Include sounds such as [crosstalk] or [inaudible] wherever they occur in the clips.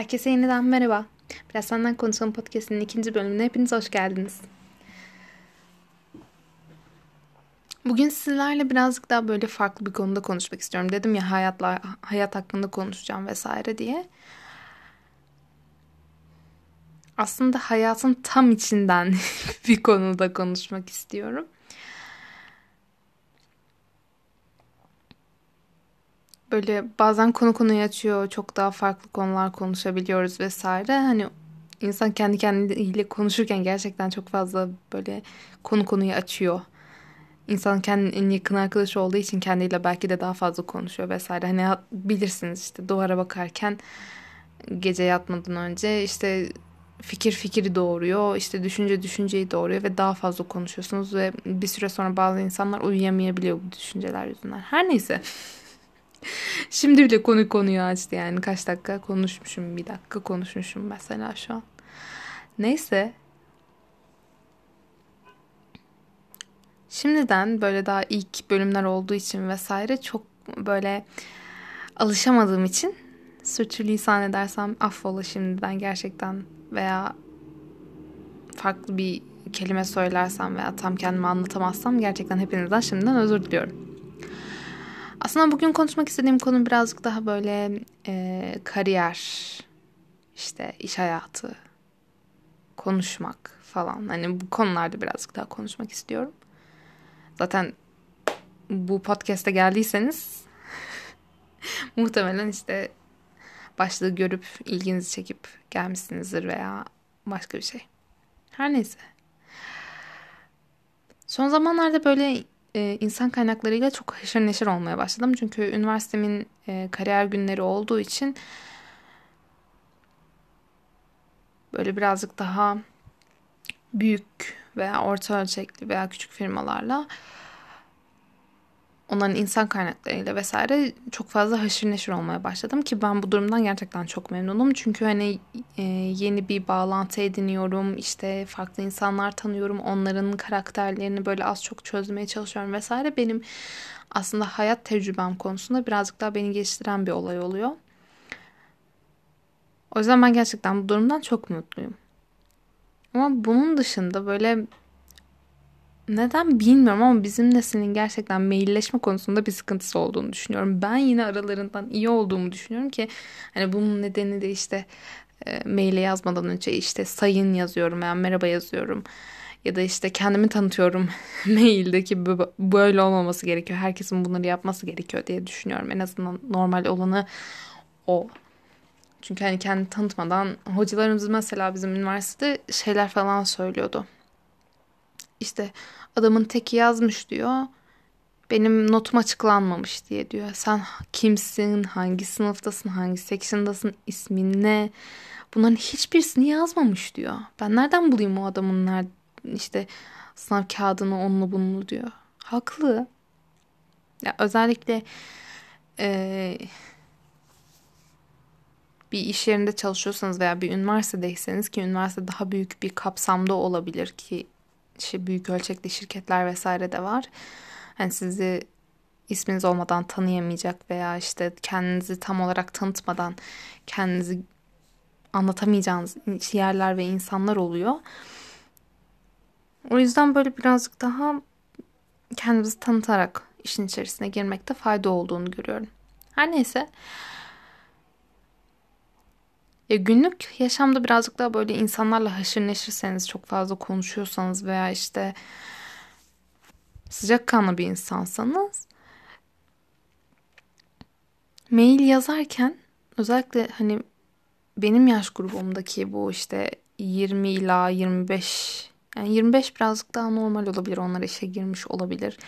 Herkese yeniden merhaba. Biraz Senden Konuşalım Podcast'inin ikinci bölümüne hepiniz hoş geldiniz. Bugün sizlerle birazcık daha böyle farklı bir konuda konuşmak istiyorum. Dedim ya hayatla hayat hakkında konuşacağım vesaire diye. Aslında hayatın tam içinden [laughs] bir konuda konuşmak istiyorum. Böyle bazen konu konuyu açıyor. Çok daha farklı konular konuşabiliyoruz vesaire. Hani insan kendi kendiyle konuşurken gerçekten çok fazla böyle konu konuyu açıyor. İnsan kendi en yakın arkadaşı olduğu için kendiyle belki de daha fazla konuşuyor vesaire. Hani bilirsiniz işte duvara bakarken gece yatmadan önce işte fikir fikri doğuruyor, işte düşünce düşünceyi doğuruyor ve daha fazla konuşuyorsunuz ve bir süre sonra bazı insanlar uyuyamayabiliyor bu düşünceler yüzünden. Her neyse. [laughs] Şimdi bile konu konuyu açtı yani. Kaç dakika konuşmuşum. Bir dakika konuşmuşum mesela şu an. Neyse. Şimdiden böyle daha ilk bölümler olduğu için vesaire çok böyle alışamadığım için sürçülisan edersem affola şimdiden gerçekten veya farklı bir kelime söylersem veya tam kendimi anlatamazsam gerçekten hepinizden şimdiden özür diliyorum. Aslında bugün konuşmak istediğim konu birazcık daha böyle e, kariyer, işte iş hayatı, konuşmak falan. Hani bu konularda birazcık daha konuşmak istiyorum. Zaten bu podcast'e geldiyseniz [laughs] muhtemelen işte başlığı görüp ilginizi çekip gelmişsinizdir veya başka bir şey. Her neyse. Son zamanlarda böyle e, insan kaynaklarıyla çok haşır neşir olmaya başladım. Çünkü üniversitemin e, kariyer günleri olduğu için böyle birazcık daha büyük veya orta ölçekli veya küçük firmalarla onların insan kaynaklarıyla vesaire çok fazla haşır neşir olmaya başladım ki ben bu durumdan gerçekten çok memnunum. Çünkü hani e, yeni bir bağlantı ediniyorum, işte farklı insanlar tanıyorum, onların karakterlerini böyle az çok çözmeye çalışıyorum vesaire. Benim aslında hayat tecrübem konusunda birazcık daha beni geliştiren bir olay oluyor. O yüzden ben gerçekten bu durumdan çok mutluyum. Ama bunun dışında böyle neden bilmiyorum ama bizim neslin gerçekten mailleşme konusunda bir sıkıntısı olduğunu düşünüyorum. Ben yine aralarından iyi olduğumu düşünüyorum ki hani bunun nedeni de işte e, maile yazmadan önce işte sayın yazıyorum veya merhaba yazıyorum. Ya da işte kendimi tanıtıyorum [laughs] maildeki böyle olmaması gerekiyor. Herkesin bunları yapması gerekiyor diye düşünüyorum. En azından normal olanı o. Çünkü hani kendi tanıtmadan hocalarımız mesela bizim üniversitede şeyler falan söylüyordu. İşte adamın teki yazmış diyor. Benim notum açıklanmamış diye diyor. Sen kimsin, hangi sınıftasın, hangi section'dasın, ismin ne? Bunların hiçbirisini yazmamış diyor. Ben nereden bulayım o adamın nerede, işte sınav kağıdını onlu bunlu diyor. Haklı. Ya özellikle e, bir iş yerinde çalışıyorsanız veya bir üniversitedeyseniz ki üniversite daha büyük bir kapsamda olabilir ki büyük ölçekli şirketler vesaire de var. Hani sizi isminiz olmadan tanıyamayacak veya işte kendinizi tam olarak tanıtmadan kendinizi anlatamayacağınız yerler ve insanlar oluyor. O yüzden böyle birazcık daha kendimizi tanıtarak işin içerisine girmekte fayda olduğunu görüyorum. Her neyse ya günlük yaşamda birazcık daha böyle insanlarla haşır neşirseniz, çok fazla konuşuyorsanız veya işte sıcakkanlı bir insansanız mail yazarken özellikle hani benim yaş grubumdaki bu işte 20 ila 25 yani 25 birazcık daha normal olabilir. Onlar işe girmiş olabilir.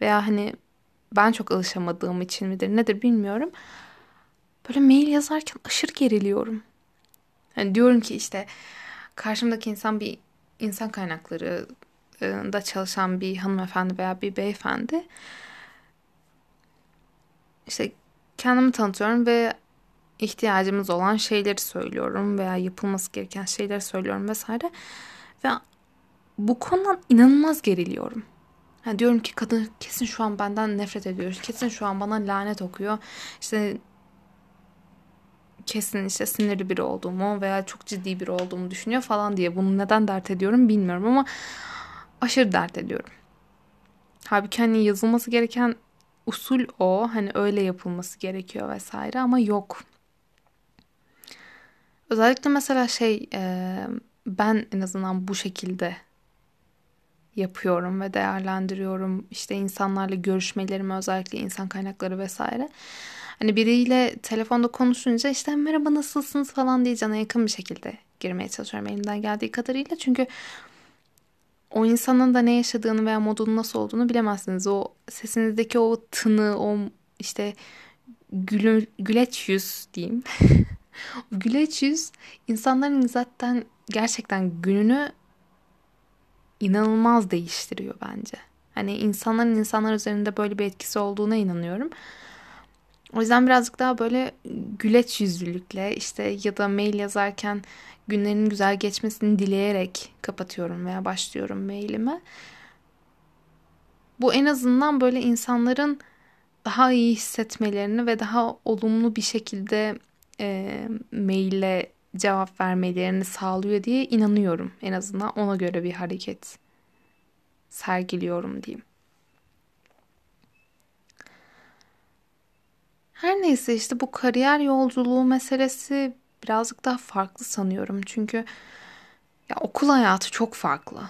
Veya hani ben çok alışamadığım için midir nedir bilmiyorum. Böyle mail yazarken aşırı geriliyorum. Yani diyorum ki işte karşımdaki insan bir insan kaynakları da çalışan bir hanımefendi veya bir beyefendi. İşte kendimi tanıtıyorum ve ihtiyacımız olan şeyleri söylüyorum veya yapılması gereken şeyleri söylüyorum vesaire. Ve bu konudan inanılmaz geriliyorum. Yani diyorum ki kadın kesin şu an benden nefret ediyor. Kesin şu an bana lanet okuyor. İşte kesin işte sinirli biri olduğumu veya çok ciddi biri olduğumu düşünüyor falan diye bunu neden dert ediyorum bilmiyorum ama aşırı dert ediyorum. Halbuki hani yazılması gereken usul o. Hani öyle yapılması gerekiyor vesaire ama yok. Özellikle mesela şey e, ben en azından bu şekilde yapıyorum ve değerlendiriyorum. İşte insanlarla görüşmelerimi özellikle insan kaynakları vesaire. Hani biriyle telefonda konuşunca işte merhaba nasılsınız falan diye cana yakın bir şekilde girmeye çalışıyorum elimden geldiği kadarıyla. Çünkü o insanın da ne yaşadığını veya modunun nasıl olduğunu bilemezsiniz. O sesinizdeki o tını, o işte gülü, güleç yüz diyeyim. [laughs] güleç yüz insanların zaten gerçekten gününü inanılmaz değiştiriyor bence. Hani insanların insanlar üzerinde böyle bir etkisi olduğuna inanıyorum. O yüzden birazcık daha böyle güleç yüzlülükle işte ya da mail yazarken günlerinin güzel geçmesini dileyerek kapatıyorum veya başlıyorum mailimi. Bu en azından böyle insanların daha iyi hissetmelerini ve daha olumlu bir şekilde e, maille cevap vermelerini sağlıyor diye inanıyorum. En azından ona göre bir hareket sergiliyorum diyeyim. Her neyse işte bu kariyer yolculuğu meselesi birazcık daha farklı sanıyorum. Çünkü ya okul hayatı çok farklı.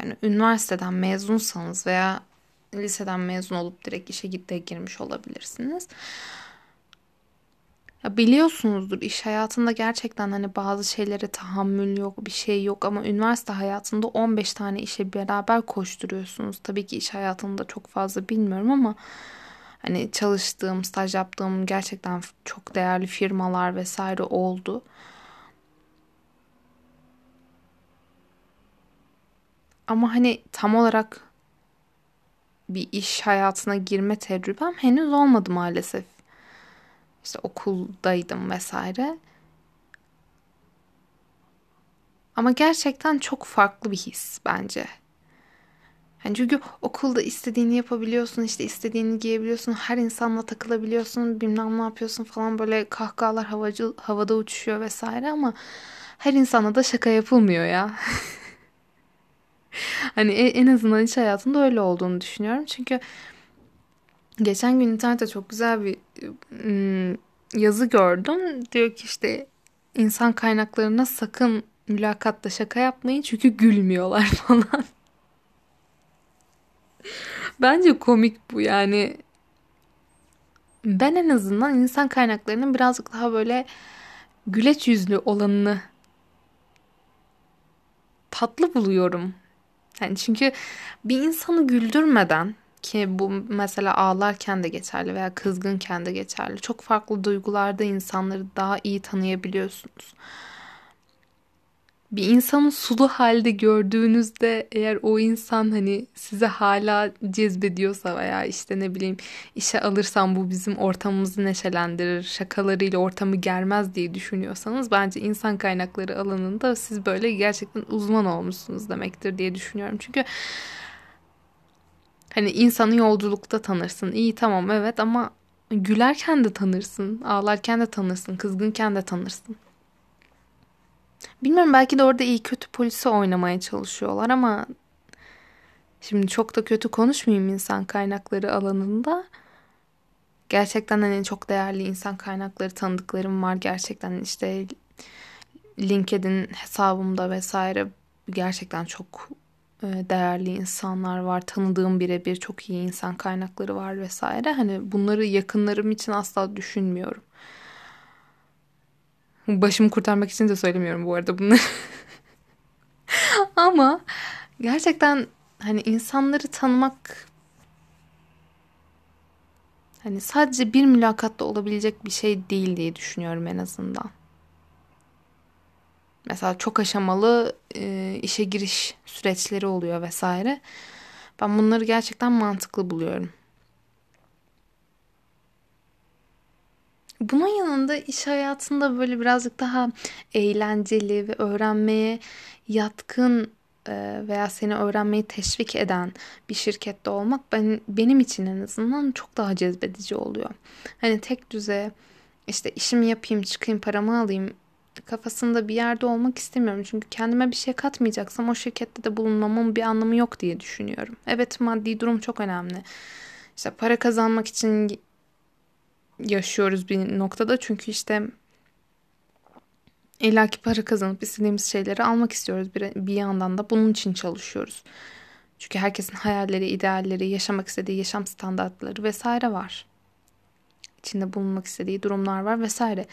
Yani üniversiteden mezunsanız veya liseden mezun olup direkt işe gitte girmiş olabilirsiniz. Ya biliyorsunuzdur iş hayatında gerçekten hani bazı şeylere tahammül yok, bir şey yok ama üniversite hayatında 15 tane işe beraber koşturuyorsunuz. Tabii ki iş hayatında çok fazla bilmiyorum ama hani çalıştığım, staj yaptığım gerçekten çok değerli firmalar vesaire oldu. Ama hani tam olarak bir iş hayatına girme tecrübem henüz olmadı maalesef. İşte okuldaydım vesaire. Ama gerçekten çok farklı bir his bence. Yani çünkü okulda istediğini yapabiliyorsun, işte istediğini giyebiliyorsun, her insanla takılabiliyorsun, bilmem ne yapıyorsun falan böyle kahkahalar havacı, havada uçuşuyor vesaire ama her insana da şaka yapılmıyor ya. [laughs] hani e, en azından iş hayatında öyle olduğunu düşünüyorum. Çünkü geçen gün internette çok güzel bir ım, yazı gördüm. Diyor ki işte insan kaynaklarına sakın mülakatta şaka yapmayın çünkü gülmüyorlar [laughs] falan. Bence komik bu yani. Ben en azından insan kaynaklarının birazcık daha böyle güleç yüzlü olanını tatlı buluyorum. Yani çünkü bir insanı güldürmeden ki bu mesela ağlarken de geçerli veya kızgınken de geçerli. Çok farklı duygularda insanları daha iyi tanıyabiliyorsunuz bir insanı sulu halde gördüğünüzde eğer o insan hani size hala cezbediyorsa veya işte ne bileyim işe alırsam bu bizim ortamımızı neşelendirir, şakalarıyla ortamı germez diye düşünüyorsanız bence insan kaynakları alanında siz böyle gerçekten uzman olmuşsunuz demektir diye düşünüyorum. Çünkü hani insanı yolculukta tanırsın. İyi tamam evet ama gülerken de tanırsın, ağlarken de tanırsın, kızgınken de tanırsın. Bilmiyorum belki de orada iyi kötü polisi oynamaya çalışıyorlar ama şimdi çok da kötü konuşmayayım insan kaynakları alanında. Gerçekten hani çok değerli insan kaynakları tanıdıklarım var. Gerçekten işte LinkedIn hesabımda vesaire gerçekten çok e, değerli insanlar var. Tanıdığım birebir çok iyi insan kaynakları var vesaire. Hani bunları yakınlarım için asla düşünmüyorum. Başımı kurtarmak için de söylemiyorum bu arada bunları. [laughs] Ama gerçekten hani insanları tanımak hani sadece bir mülakatta olabilecek bir şey değil diye düşünüyorum en azından. Mesela çok aşamalı e, işe giriş süreçleri oluyor vesaire. Ben bunları gerçekten mantıklı buluyorum. Bunun yanında iş hayatında böyle birazcık daha eğlenceli ve öğrenmeye yatkın e, veya seni öğrenmeyi teşvik eden bir şirkette olmak ben, benim için en azından çok daha cezbedici oluyor. Hani tek düze işte işimi yapayım, çıkayım, paramı alayım kafasında bir yerde olmak istemiyorum. Çünkü kendime bir şey katmayacaksam o şirkette de bulunmamın bir anlamı yok diye düşünüyorum. Evet maddi durum çok önemli. İşte para kazanmak için yaşıyoruz bir noktada. Çünkü işte illaki para kazanıp istediğimiz şeyleri almak istiyoruz. Bir, bir yandan da bunun için çalışıyoruz. Çünkü herkesin hayalleri, idealleri, yaşamak istediği yaşam standartları vesaire var. İçinde bulunmak istediği durumlar var vesaire.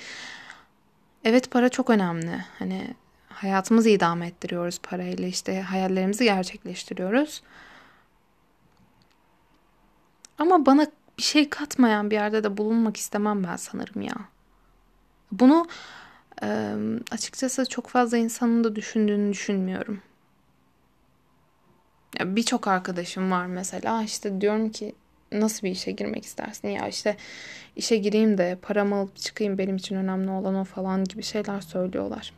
Evet para çok önemli. Hani hayatımızı idame ettiriyoruz parayla işte hayallerimizi gerçekleştiriyoruz. Ama bana bir şey katmayan bir yerde de bulunmak istemem ben sanırım ya. Bunu e, açıkçası çok fazla insanın da düşündüğünü düşünmüyorum. Birçok arkadaşım var mesela işte diyorum ki nasıl bir işe girmek istersin? Ya işte işe gireyim de paramı alıp çıkayım benim için önemli olan o falan gibi şeyler söylüyorlar.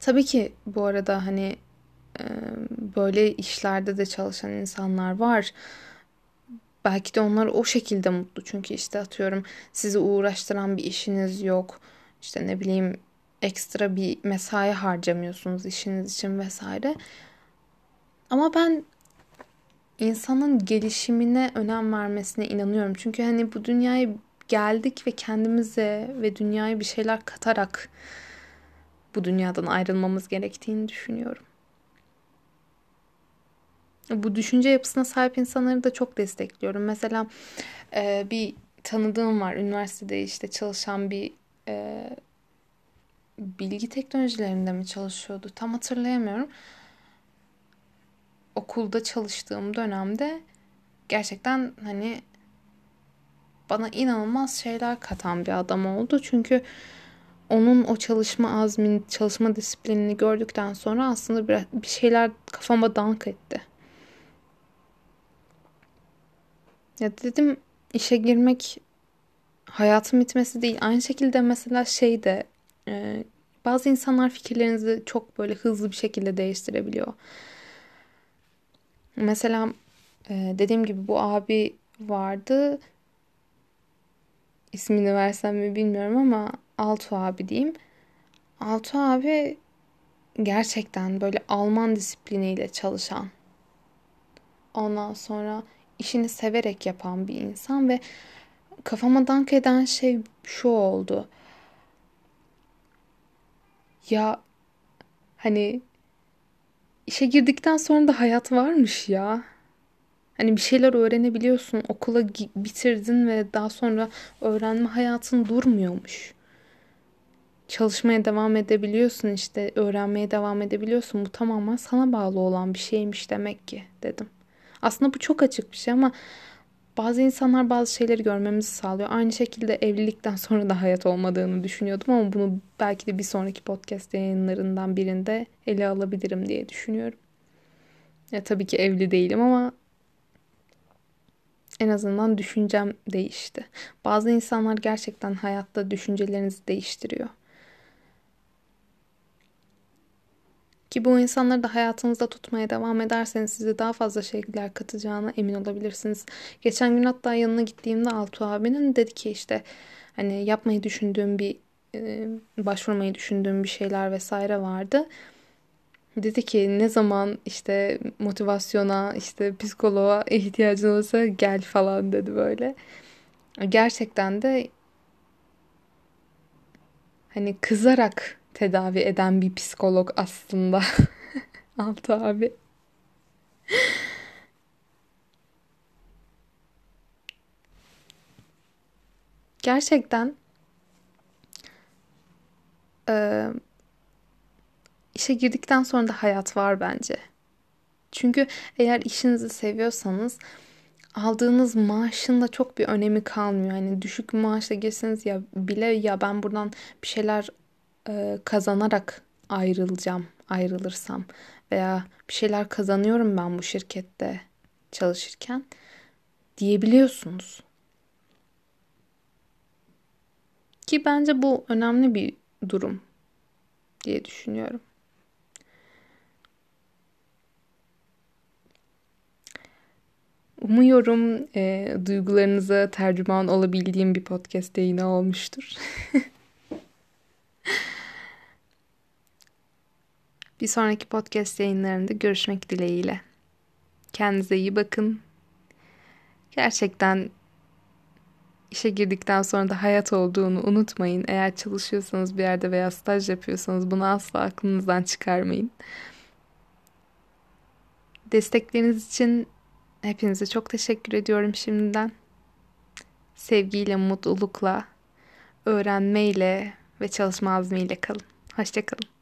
Tabii ki bu arada hani böyle işlerde de çalışan insanlar var. Belki de onlar o şekilde mutlu. Çünkü işte atıyorum sizi uğraştıran bir işiniz yok. İşte ne bileyim ekstra bir mesai harcamıyorsunuz işiniz için vesaire. Ama ben insanın gelişimine önem vermesine inanıyorum. Çünkü hani bu dünyaya geldik ve kendimize ve dünyaya bir şeyler katarak bu dünyadan ayrılmamız gerektiğini düşünüyorum. Bu düşünce yapısına sahip insanları da çok destekliyorum. Mesela e, bir tanıdığım var üniversitede işte çalışan bir e, bilgi teknolojilerinde mi çalışıyordu tam hatırlayamıyorum okulda çalıştığım dönemde gerçekten hani bana inanılmaz şeyler katan bir adam oldu. Çünkü onun o çalışma azmini, çalışma disiplinini gördükten sonra aslında bir şeyler kafama dank etti. Ya dedim işe girmek hayatın bitmesi değil. Aynı şekilde mesela şey de e, bazı insanlar fikirlerinizi çok böyle hızlı bir şekilde değiştirebiliyor. Mesela e, dediğim gibi bu abi vardı. İsmini versem mi bilmiyorum ama Altu abi diyeyim. Altu abi gerçekten böyle Alman disipliniyle çalışan. Ondan sonra işini severek yapan bir insan ve kafama dank eden şey şu oldu. Ya hani işe girdikten sonra da hayat varmış ya. Hani bir şeyler öğrenebiliyorsun. Okula bitirdin ve daha sonra öğrenme hayatın durmuyormuş. Çalışmaya devam edebiliyorsun işte öğrenmeye devam edebiliyorsun. Bu tamamen sana bağlı olan bir şeymiş demek ki dedim. Aslında bu çok açık bir şey ama bazı insanlar bazı şeyleri görmemizi sağlıyor. Aynı şekilde evlilikten [laughs] sonra da hayat olmadığını düşünüyordum ama bunu belki de bir sonraki podcast yayınlarından birinde ele alabilirim diye düşünüyorum. Ya tabii ki evli değilim ama en azından düşüncem değişti. Bazı insanlar gerçekten hayatta düşüncelerinizi değiştiriyor. Ki bu insanları da hayatınızda tutmaya devam ederseniz size daha fazla şeyler katacağına emin olabilirsiniz. Geçen gün hatta yanına gittiğimde Altu abinin dedi ki işte hani yapmayı düşündüğüm bir e, başvurmayı düşündüğüm bir şeyler vesaire vardı. Dedi ki ne zaman işte motivasyona işte psikoloğa ihtiyacın olursa gel falan dedi böyle. Gerçekten de hani kızarak tedavi eden bir psikolog aslında. [laughs] Altı abi. Gerçekten e, işe girdikten sonra da hayat var bence. Çünkü eğer işinizi seviyorsanız aldığınız maaşın da çok bir önemi kalmıyor. Yani düşük maaşla girseniz ya bile ya ben buradan bir şeyler e, kazanarak ayrılacağım, ayrılırsam veya bir şeyler kazanıyorum ben bu şirkette çalışırken diyebiliyorsunuz. Ki bence bu önemli bir durum diye düşünüyorum. Umuyorum e, duygularınıza tercüman olabildiğim bir podcast yayını olmuştur. [laughs] bir sonraki podcast yayınlarında görüşmek dileğiyle. Kendinize iyi bakın. Gerçekten işe girdikten sonra da hayat olduğunu unutmayın. Eğer çalışıyorsanız bir yerde veya staj yapıyorsanız bunu asla aklınızdan çıkarmayın. Destekleriniz için hepinize çok teşekkür ediyorum şimdiden. Sevgiyle, mutlulukla, öğrenmeyle ve çalışma azmiyle kalın. Hoşçakalın.